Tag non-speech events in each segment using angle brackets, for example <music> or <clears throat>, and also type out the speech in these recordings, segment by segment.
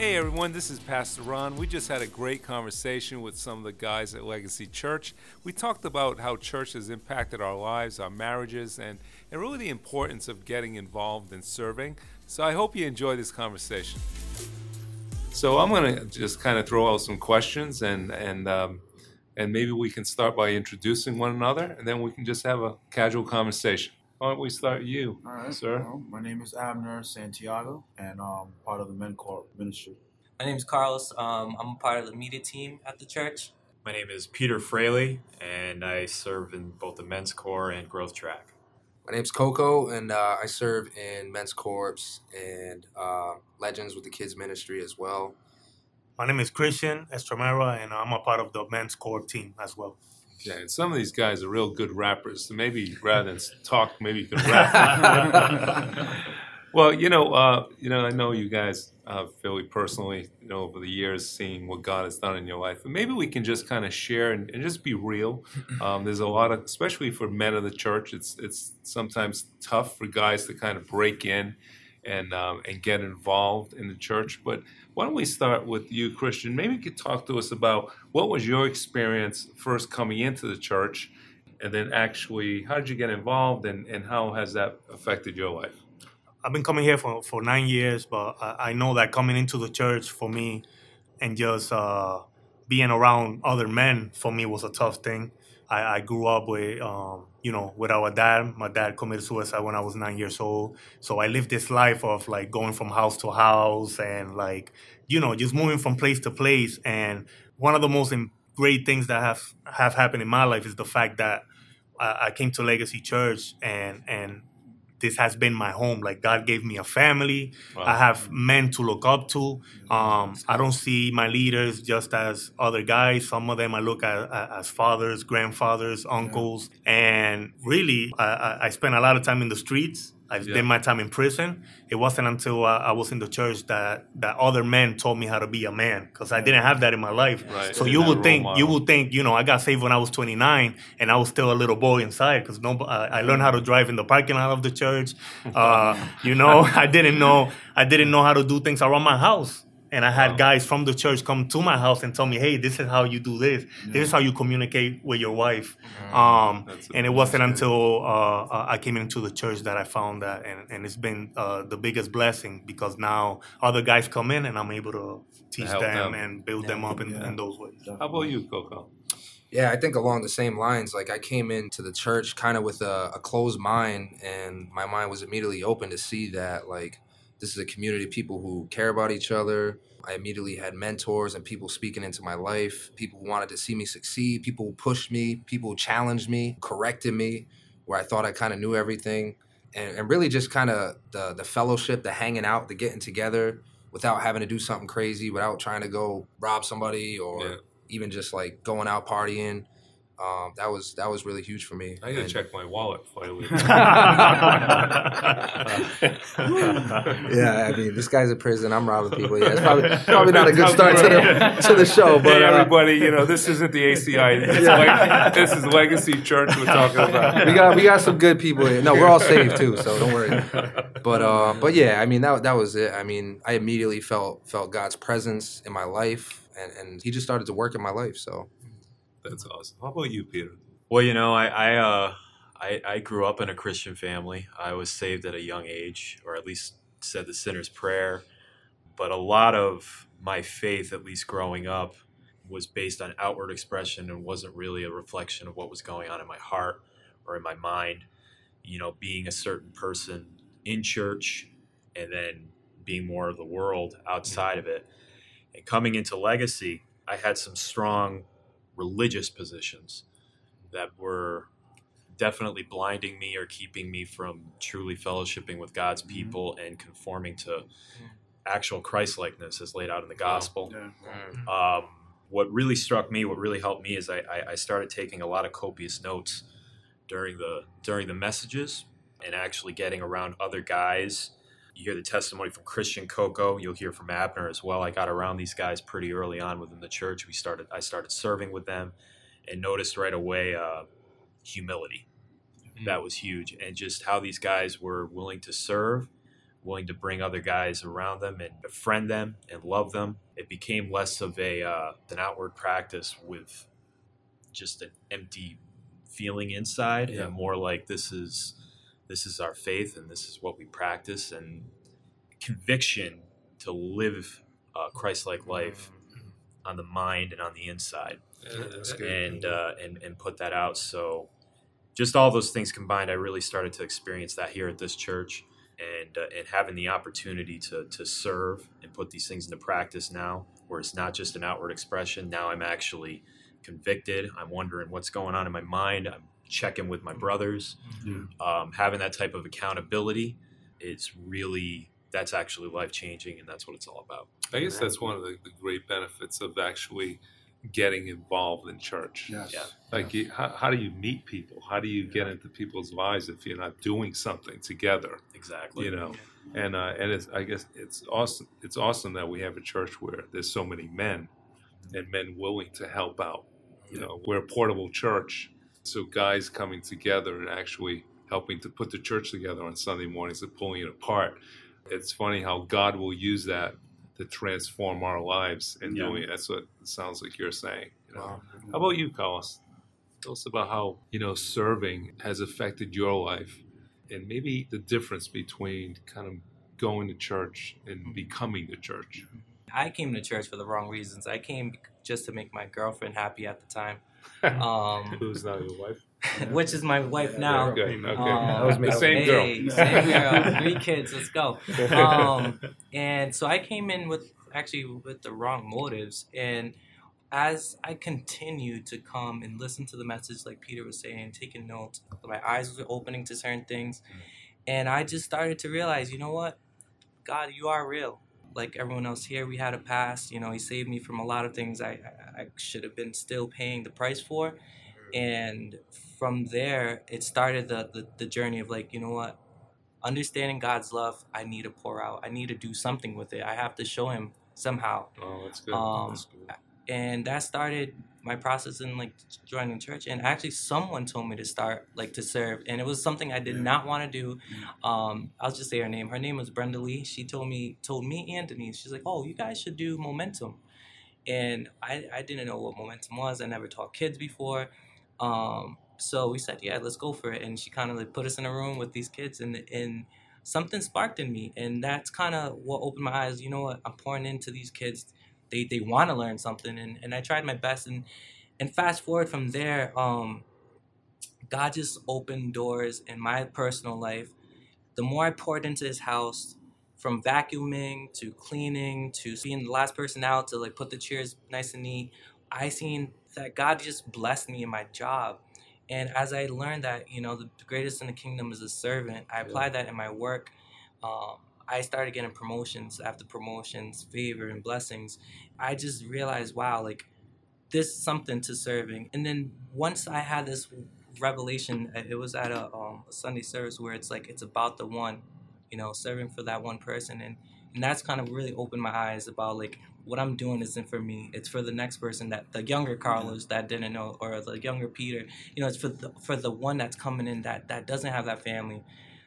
Hey everyone, this is Pastor Ron. We just had a great conversation with some of the guys at Legacy Church. We talked about how church has impacted our lives, our marriages, and, and really the importance of getting involved and serving. So I hope you enjoy this conversation. So I'm going to just kind of throw out some questions and and um, and maybe we can start by introducing one another, and then we can just have a casual conversation. Why don't we start you, All right, sir? well, my name is Abner Santiago, and I'm part of the Men Corps ministry. My name is Carlos. Um, I'm a part of the media team at the church. My name is Peter Fraley, and I serve in both the men's corps and growth track. My name's Coco, and uh, I serve in Men's Corps and uh, Legends with the Kids Ministry as well. My name is Christian Estramera, and I'm a part of the men's Corps team as well. Yeah, and some of these guys are real good rappers. So maybe rather than talk, maybe you can rap. <laughs> well, you know, uh, you know, I know you guys, uh, Philly, personally, you know, over the years, seeing what God has done in your life. And maybe we can just kind of share and, and just be real. <clears throat> Um, there's a lot of, especially for men of the church, it's it's sometimes tough for guys to kind of break in and um, and get involved in the church. But why don't we start with you, Christian? Maybe you could talk to us about what was your experience first coming into the church, and then actually how did you get involved, and, and how has that affected your life? I've been coming here for, for nine years, but I, I know that coming into the church for me and just uh, being around other men for me was a tough thing. I, I grew up with, um, you know, without a dad. My dad committed suicide when I was nine years old. So I lived this life of like going from house to house and like, you know, just moving from place to place. And one of the most great things that have have happened in my life is the fact that I, I came to Legacy Church and and this has been my home. Like God gave me a family. Wow. I have men to look up to. Um, I don't see my leaders just as other guys. Some of them I look at, as fathers, grandfathers, uncles, and really, I, I, I spent a lot of time in the streets. I Yeah. did my time in prison. It wasn't until uh, I was in the church that that other men taught me how to be a man because I didn't have that in my life. Right. So you would think role you would think you know I got saved when I was 29 and I was still a little boy inside because no I I learned how to drive in the parking lot of the church. <laughs> Uh, you know I didn't know I didn't know how to do things around my house. And I had Wow. guys from the church come to my house and tell me, "Hey, this is how you do this. This is how you communicate with your wife." Um, and it wasn't until uh, uh, I came into the church that I found that, and, and it's been uh, the biggest blessing because now other guys come in and I'm able to teach help them, them. and build them up in, Yeah. in those ways. How about you, Coco? Yeah, I think along the same lines, like I came into the church kind of with a, a closed mind, and my mind was immediately open to see that, like, this is a community of people who care about each other. I immediately had mentors and people speaking into my life, people who wanted to see me succeed, people who pushed me, people who challenged me, corrected me, where I thought I kind of knew everything. And, and really just kind of the, the fellowship, the hanging out, the getting together without having to do something crazy, without trying to go rob somebody or Yeah. even just like going out partying. Um, that was that was really huge for me. I gotta And- check my wallet before I. <laughs> <laughs> Yeah, I mean, this guy's in prison. I'm robbing people. Yeah, it's probably <laughs> probably not a good start to the to the show, but hey, uh, everybody, you know this isn't the ACI. This, is, leg- this is Legacy Church we're talking about. we got we got some good people here. No, we're all saved too, so don't worry. But uh, but yeah, I mean that that was it. I mean, I immediately felt felt God's presence in my life, and and He just started to work in my life. So That's awesome. How about you, Peter? Well, you know, I I, uh, I I grew up in a Christian family. I was saved at a young age, or at least said the sinner's prayer. But a lot of my faith, at least growing up, was based on outward expression and wasn't really a reflection of what was going on in my heart or in my mind. You know, being a certain person in church and then being more of the world outside of it. And coming into Legacy, I had some strong religious positions that were definitely blinding me or keeping me from truly fellowshipping with God's mm-hmm. people and conforming to mm-hmm. actual Christ likeness as laid out in the gospel. Yeah. Mm-hmm. Um, what really struck me, what really helped me, is I, I, I started taking a lot of copious notes during the during the messages and actually getting around other guys. You hear the testimony from Christian Coco. You'll hear from Abner as well. I got around these guys pretty early on within the church. We started. I started serving with them, and noticed right away uh, humility. That was huge, and just how these guys were willing to serve willing to bring other guys around them and befriend them and love them. It became less of a uh, an outward practice with just an empty feeling inside, Yeah. and more like this is this is our faith and this is what we practice and conviction to live a Christ-like life on the mind and on the inside Yeah, and uh, and and put that out. So, just all those things combined, I really started to experience that here at this church, and uh, and having the opportunity to to serve and put these things into practice now, where it's not just an outward expression. Now I'm actually convicted. I'm wondering what's going on in my mind. I'm checking with my brothers. Um, having that type of accountability is really that's actually life changing, and that's what it's all about. I guess that's one of the, the great benefits of actually getting involved in church. Yes. Yeah. Like, you, how, how do you meet people? How do you get into people's lives if you're not doing something together? Exactly. You know, and uh, and it's I guess it's awesome. It's awesome that we have a church where there's so many men and men willing to help out. You know, we're a portable church, so guys coming together and actually helping to put the church together on Sunday mornings and pulling it apart. It's funny how God will use that to transform our lives and Yeah. doing it. That's what it sounds like you're saying. You know? Wow. How about you, Carlos? Tell us about how you know serving has affected your life, and maybe the difference between kind of going to church and becoming the church. I came to church for the wrong reasons. I came just to make my girlfriend happy at the time, <laughs> um, Who's now your wife? <laughs> which is my wife now. Okay, okay. Um, That was the same hey, girl. same <laughs> girl. Three kids. Let's go. Um, and so I came in with actually with the wrong motives. And as I continued to come and listen to the message, like Peter was saying, taking notes, my eyes were opening to certain things, and I just started to realize, you know what, God, you are real. Like everyone else here, we had a past. You know, He saved me from a lot of things I, I, should have been still paying the price for. And from there, it started the, the, the journey of like, you know what, understanding God's love, I need to pour out. I need to do something with it. I have to show Him somehow. Oh, that's good. Um, that's good. And that started my process in like joining church. And actually, someone told me to start like to serve, and it was something I did not want to do. Um, I'll just say her name. Her name was Brenda Lee. She told me told me and Denise. She's like, "Oh, you guys should do momentum." And I, I didn't know what momentum was. I never taught kids before. Um, so we said, yeah, let's go for it. And she kind of like put us in a room with these kids, and and something sparked in me, and that's kind of what opened my eyes. You know what? I'm pouring into these kids. They they want to learn something, and, and I tried my best. And and fast forward from there, um, God just opened doors in my personal life. The more I poured into His house, from vacuuming to cleaning to being the last person out to like put the chairs nice and neat, I seen that God just blessed me in my job. And as I learned that, you know, the, the greatest in the kingdom is a servant, I applied that in my work. Um, I started getting promotions after promotions, favor and blessings. I just realized, wow, like this is something to serving. And then once I had this revelation, uh, it was at a, um, a Sunday service where it's like it's about the one, you know, serving for that one person, and and that's kind of really opened my eyes about like what I'm doing isn't for me. It's for the next person that the younger Carlos that didn't know, or the younger Peter. You know, it's for the, for the one that's coming in that that doesn't have that family.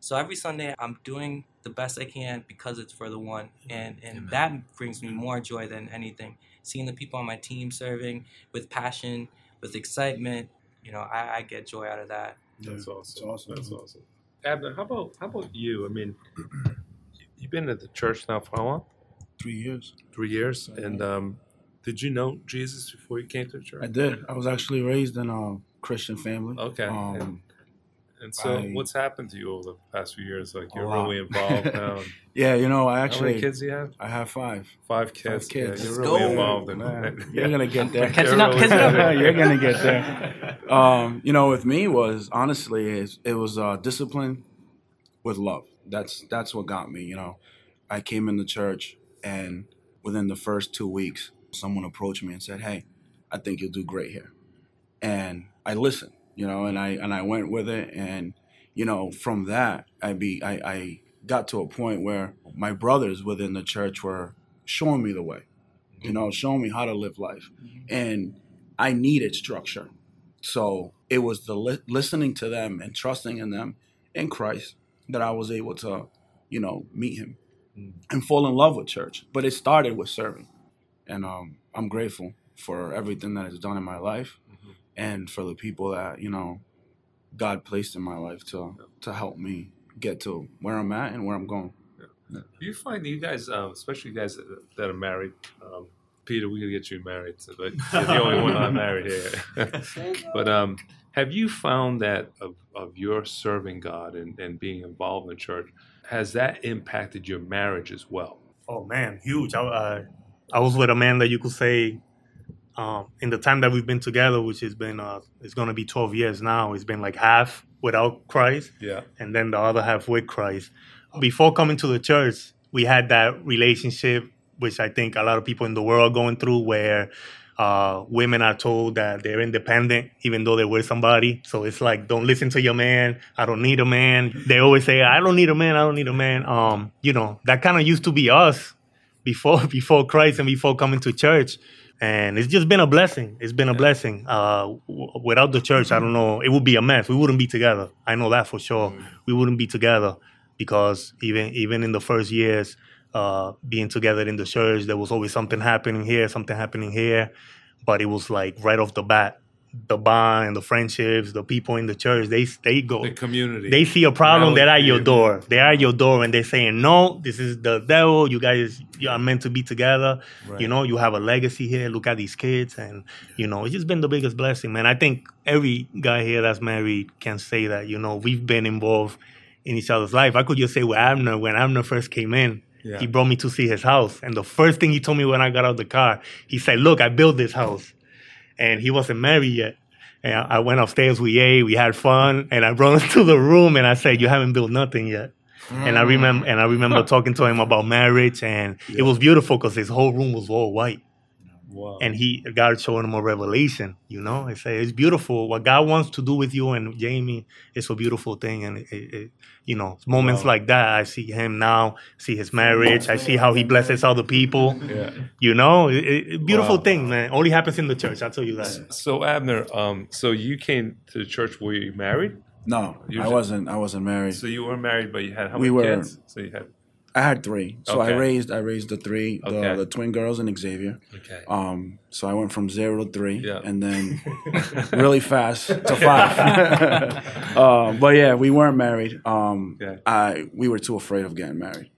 So every Sunday I'm doing the best I can because it's for the one, and and Amen. that brings me more joy than anything. Seeing the people on my team serving with passion, with excitement, you know, I, I get joy out of that. That's Yeah, awesome. It's awesome. That's awesome. Abner, how about how about you? I mean, <clears throat> you've been at the church now for how long? Three years. Three years. And um, did you know Jesus before you came to the church? I did. I was actually raised in a Christian family. Okay. Um, And so, I- what's happened to you over the past few years? Like you're really involved <laughs> now. yeah, you know, I How many actually kids you have? I have five. Five kids. Five kids. Yeah, you're Let's really go. involved in Man, you're gonna get there. Catching up, You're catching up. You're gonna get there. Um, you know, with me was honestly is it was uh, discipline with love. That's that's what got me. You know, I came in the church and within the first two weeks, someone approached me and said, "Hey, I think you'll do great here," and I listened. You know, and I and I went with it, and you know, from that, I be I, I got to a point where my brothers within the church were showing me the way. You know, showing me how to live life, and I needed structure. So it was the li- listening to them and trusting in them in Christ that I was able to you know, meet him Mm. and fall in love with church. But it started with serving, and um, I'm grateful for everything that it's done in my life. And for the people that you know God placed in my life to to help me get to where I'm at and where I'm going. Do you find you guys, um, especially you guys that, that are married, um, Peter, we gotta get you married, so- but you're the only one not married here. <laughs> but um, have you found that of, of your serving God and, and being involved in church, has that impacted your marriage as well? Oh man, huge. I, I, I was with a man that you could say, um, in the time that we've been together, which has been, uh, it's going to be 12 years now. It's been like half without Christ, Yeah. and then the other half with Christ. Before coming to the church, we had that relationship, which I think a lot of people in the world are going through, where uh, women are told that they're independent, even though they're with somebody. So it's like, don't listen to your man. I don't need a man. They always say, I don't need a man. I don't need a man. Um, you know, that kind of used to be us before <laughs> before Christ and before coming to church. And it's just been a blessing. It's been a blessing. Uh, w- without the church, I don't know. It would be a mess. We wouldn't be together. I know that for sure. We wouldn't be together because even even in the first years, uh, being together in the church, there was always something happening here, something happening here. But it was like right off the bat, the bond and the friendships, the people in the church, they they go The community. they see a problem, they're at your door. They're at your door and they're saying, No, this is the devil. You guys you are meant to be together. Right. You know, you have a legacy here. Look at these kids. And, you know, it's just been the biggest blessing, man. I think every guy here that's married can say that, you know, we've been involved in each other's life. I could just say with Abner, when Abner first came in, Yeah. he brought me to see his house. And the first thing he told me when I got out of the car, he said, Look, I built this house. And he wasn't married yet. And I I went upstairs, we ate, we had fun, and I brought him <laughs> to the room and I said, You haven't built nothing yet. And I remember and I remember hmm. talking to him about marriage and it was beautiful because his whole room was all white. Wow. And he God showing him a revelation, you know. I say it's beautiful. What God wants to do with you and Jamie It's a beautiful thing. And it, it, it- you know, moments Wow. like that, I see him now, see his marriage, I see how he blesses other people. yeah. You know, it, it, beautiful Wow. thing, man. Only happens in the church. I'll tell you that. So Abner, um, so you came to the church. Were you married? No, You I just- wasn't. I wasn't married. So you were married, but you had how We many were- kids? So you had I had three. So I raised. I raised the three, the, Okay. the twin girls and Xavier. Okay. Um, so I went from zero to three, Yeah. and then <laughs> really fast to five. <laughs> um, but yeah, we weren't married. Um, Okay. I we were too afraid of getting married.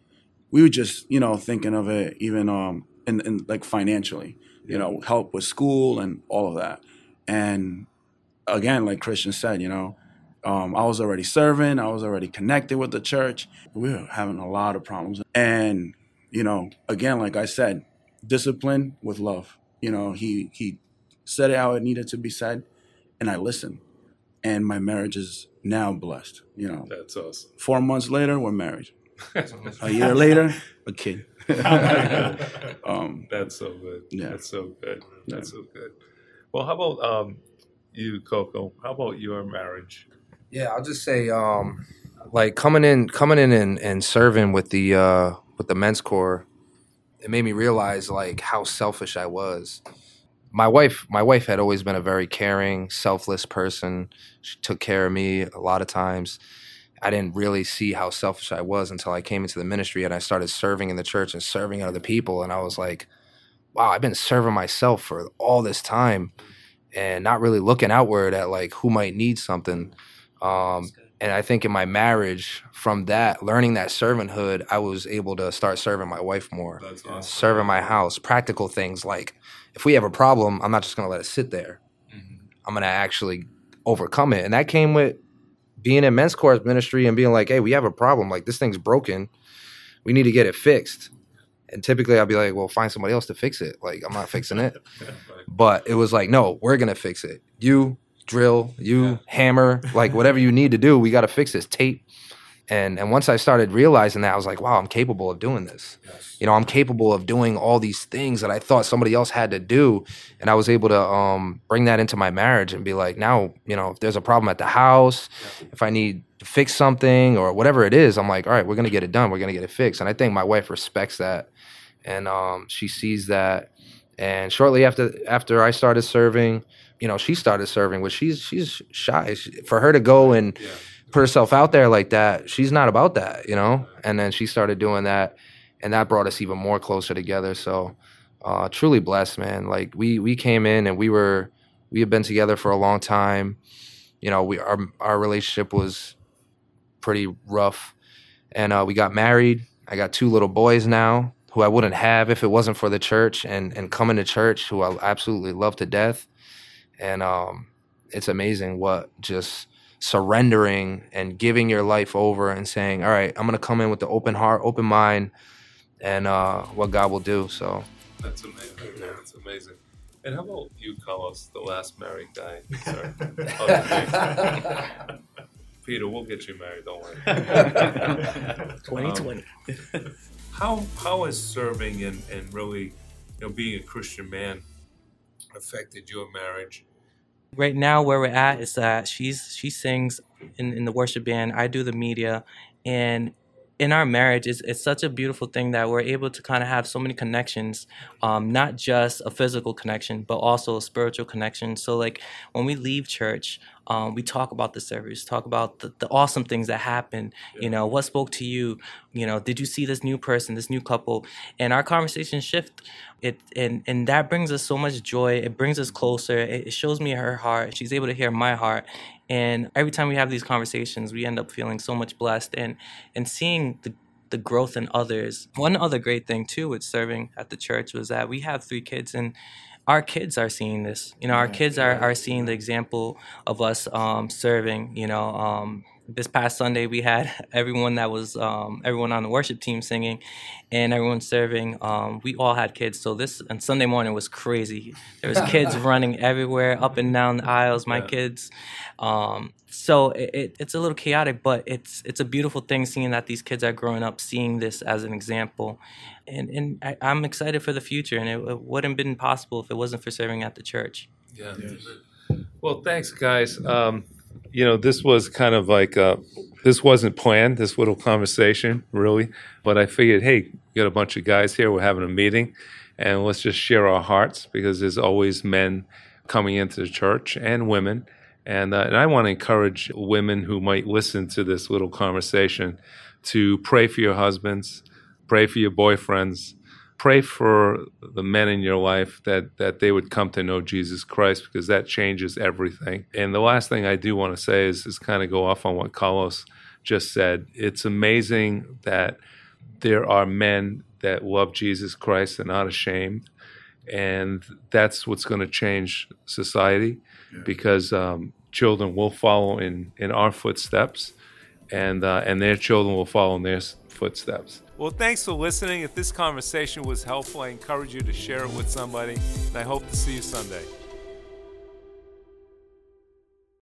We were just, you know, thinking of it even um, in, in like financially, you know, help with school and all of that. And again, like Christian said, you know, um, I was already serving. I was already connected with the church. We were having a lot of problems, and you know, again, like I said, discipline with love. You know, he he said it how it needed to be said, and I listened. And my marriage is now blessed. You know, that's awesome. four months later, we're married. A year later, a kid. <laughs> um, That's so good. Yeah. That's so good. That's so good. Well, how about um, you, Coco? How about your marriage? Yeah, I'll just say, um, like coming in, coming in and, and serving with the uh, with the men's corps, it made me realize like how selfish I was. My wife, my wife had always been a very caring, selfless person. She took care of me a lot of times. I didn't really see how selfish I was until I came into the ministry and I started serving in the church and serving other people. And I was like, wow, I've been serving myself for all this time and not really looking outward at like who might need something. Um, and I think in my marriage, from that, learning that servanthood, I was able to start serving my wife more, That's awesome. serving my house, practical things like if we have a problem, I'm not just going to let it sit there. I'm going to actually overcome it. And that came with being in men's corps ministry and being like, hey, we have a problem. Like this thing's broken. We need to get it fixed. And typically I'd be like, well, find somebody else to fix it. Like I'm not fixing it. <laughs> But it was like, no, we're gonna fix it. You drill, you Yeah. hammer, <laughs> like whatever you need to do, we gotta fix this tape. And and once I started realizing that, I was like, wow, I'm capable of doing this. You know, I'm capable of doing all these things that I thought somebody else had to do. And I was able to um, bring that into my marriage and be like, now, you know, if there's a problem at the house, if I need to fix something or whatever it is, I'm like, all right, we're gonna get it done. We're gonna get it fixed. And I think my wife respects that, and um, she sees that. And shortly after after I started serving, you know, she started serving, which she's she's shy. She- For her to go and put herself out there like that, she's not about that, you know. And then she started doing that, and that brought us even more closer together. So, uh, truly blessed, man. Like we we came in and we were we had been together for a long time. You know, we our our relationship was pretty rough, and uh, we got married. I got two little boys now who I wouldn't have if it wasn't for the church and and coming to church, who I absolutely love to death. And um, it's amazing what just surrendering and giving your life over and saying, "All right, I'm gonna come in with the open heart, open mind, and uh, what God will do." So That's amazing. Man. That's amazing. And how about you, Carlos, the last married guy? <laughs> Sorry. <laughs> Peter, we'll get you married. Don't worry. <laughs> 2020. How how has serving and, and really, you know, being a Christian man affected your marriage? right now where we're at is that she's she sings in, in the worship band i do the media and in our marriage it's, it's such a beautiful thing that we're able to kind of have so many connections um, not just a physical connection but also a spiritual connection. So like when we leave church um, we talk about the service talk about the, the awesome things that happened you know what spoke to you you know did you see this new person this new couple? And our conversations shift it and and that brings us so much joy it brings us closer it, it shows me her heart she's able to hear my heart and every time we have these conversations we end up feeling so much blessed and and seeing the the growth in others. One other great thing too with serving at the church was that we have three kids and our kids are seeing this. You know our kids are, are seeing the example of us um, serving you know um, this past Sunday we had <laughs> everyone that was um, everyone on the worship team singing and everyone serving. Um, we all had kids, so this and Sunday morning was crazy. There was kids <laughs> running everywhere, up and down the aisles. My Yeah. kids. Um, so it, it, it's a little chaotic, but it's it's a beautiful thing seeing that these kids are growing up, seeing this as an example, and and I, I'm excited for the future. And it, it wouldn't have been possible if it wasn't for serving at the church. Yeah. Well, thanks, guys. Um, you know, this was kind of like uh, this wasn't planned. This little conversation, really, but I figured, hey, we got a bunch of guys here. We're having a meeting, and let's just share our hearts because there's always men coming into the church and women. And, uh, and I want to encourage women who might listen to this little conversation to pray for your husbands, pray for your boyfriends, pray for the men in your life that that they would come to know Jesus Christ because that changes everything. And the last thing I do want to say is is kind of go off on what Carlos just said. It's amazing that there are men that love Jesus Christ and not ashamed, and that's what's going to change society because um, children will follow in in our footsteps, and uh, and their children will follow in their footsteps. Well, thanks for listening. If this conversation was helpful, I encourage you to share it with somebody, and I hope to see you Sunday.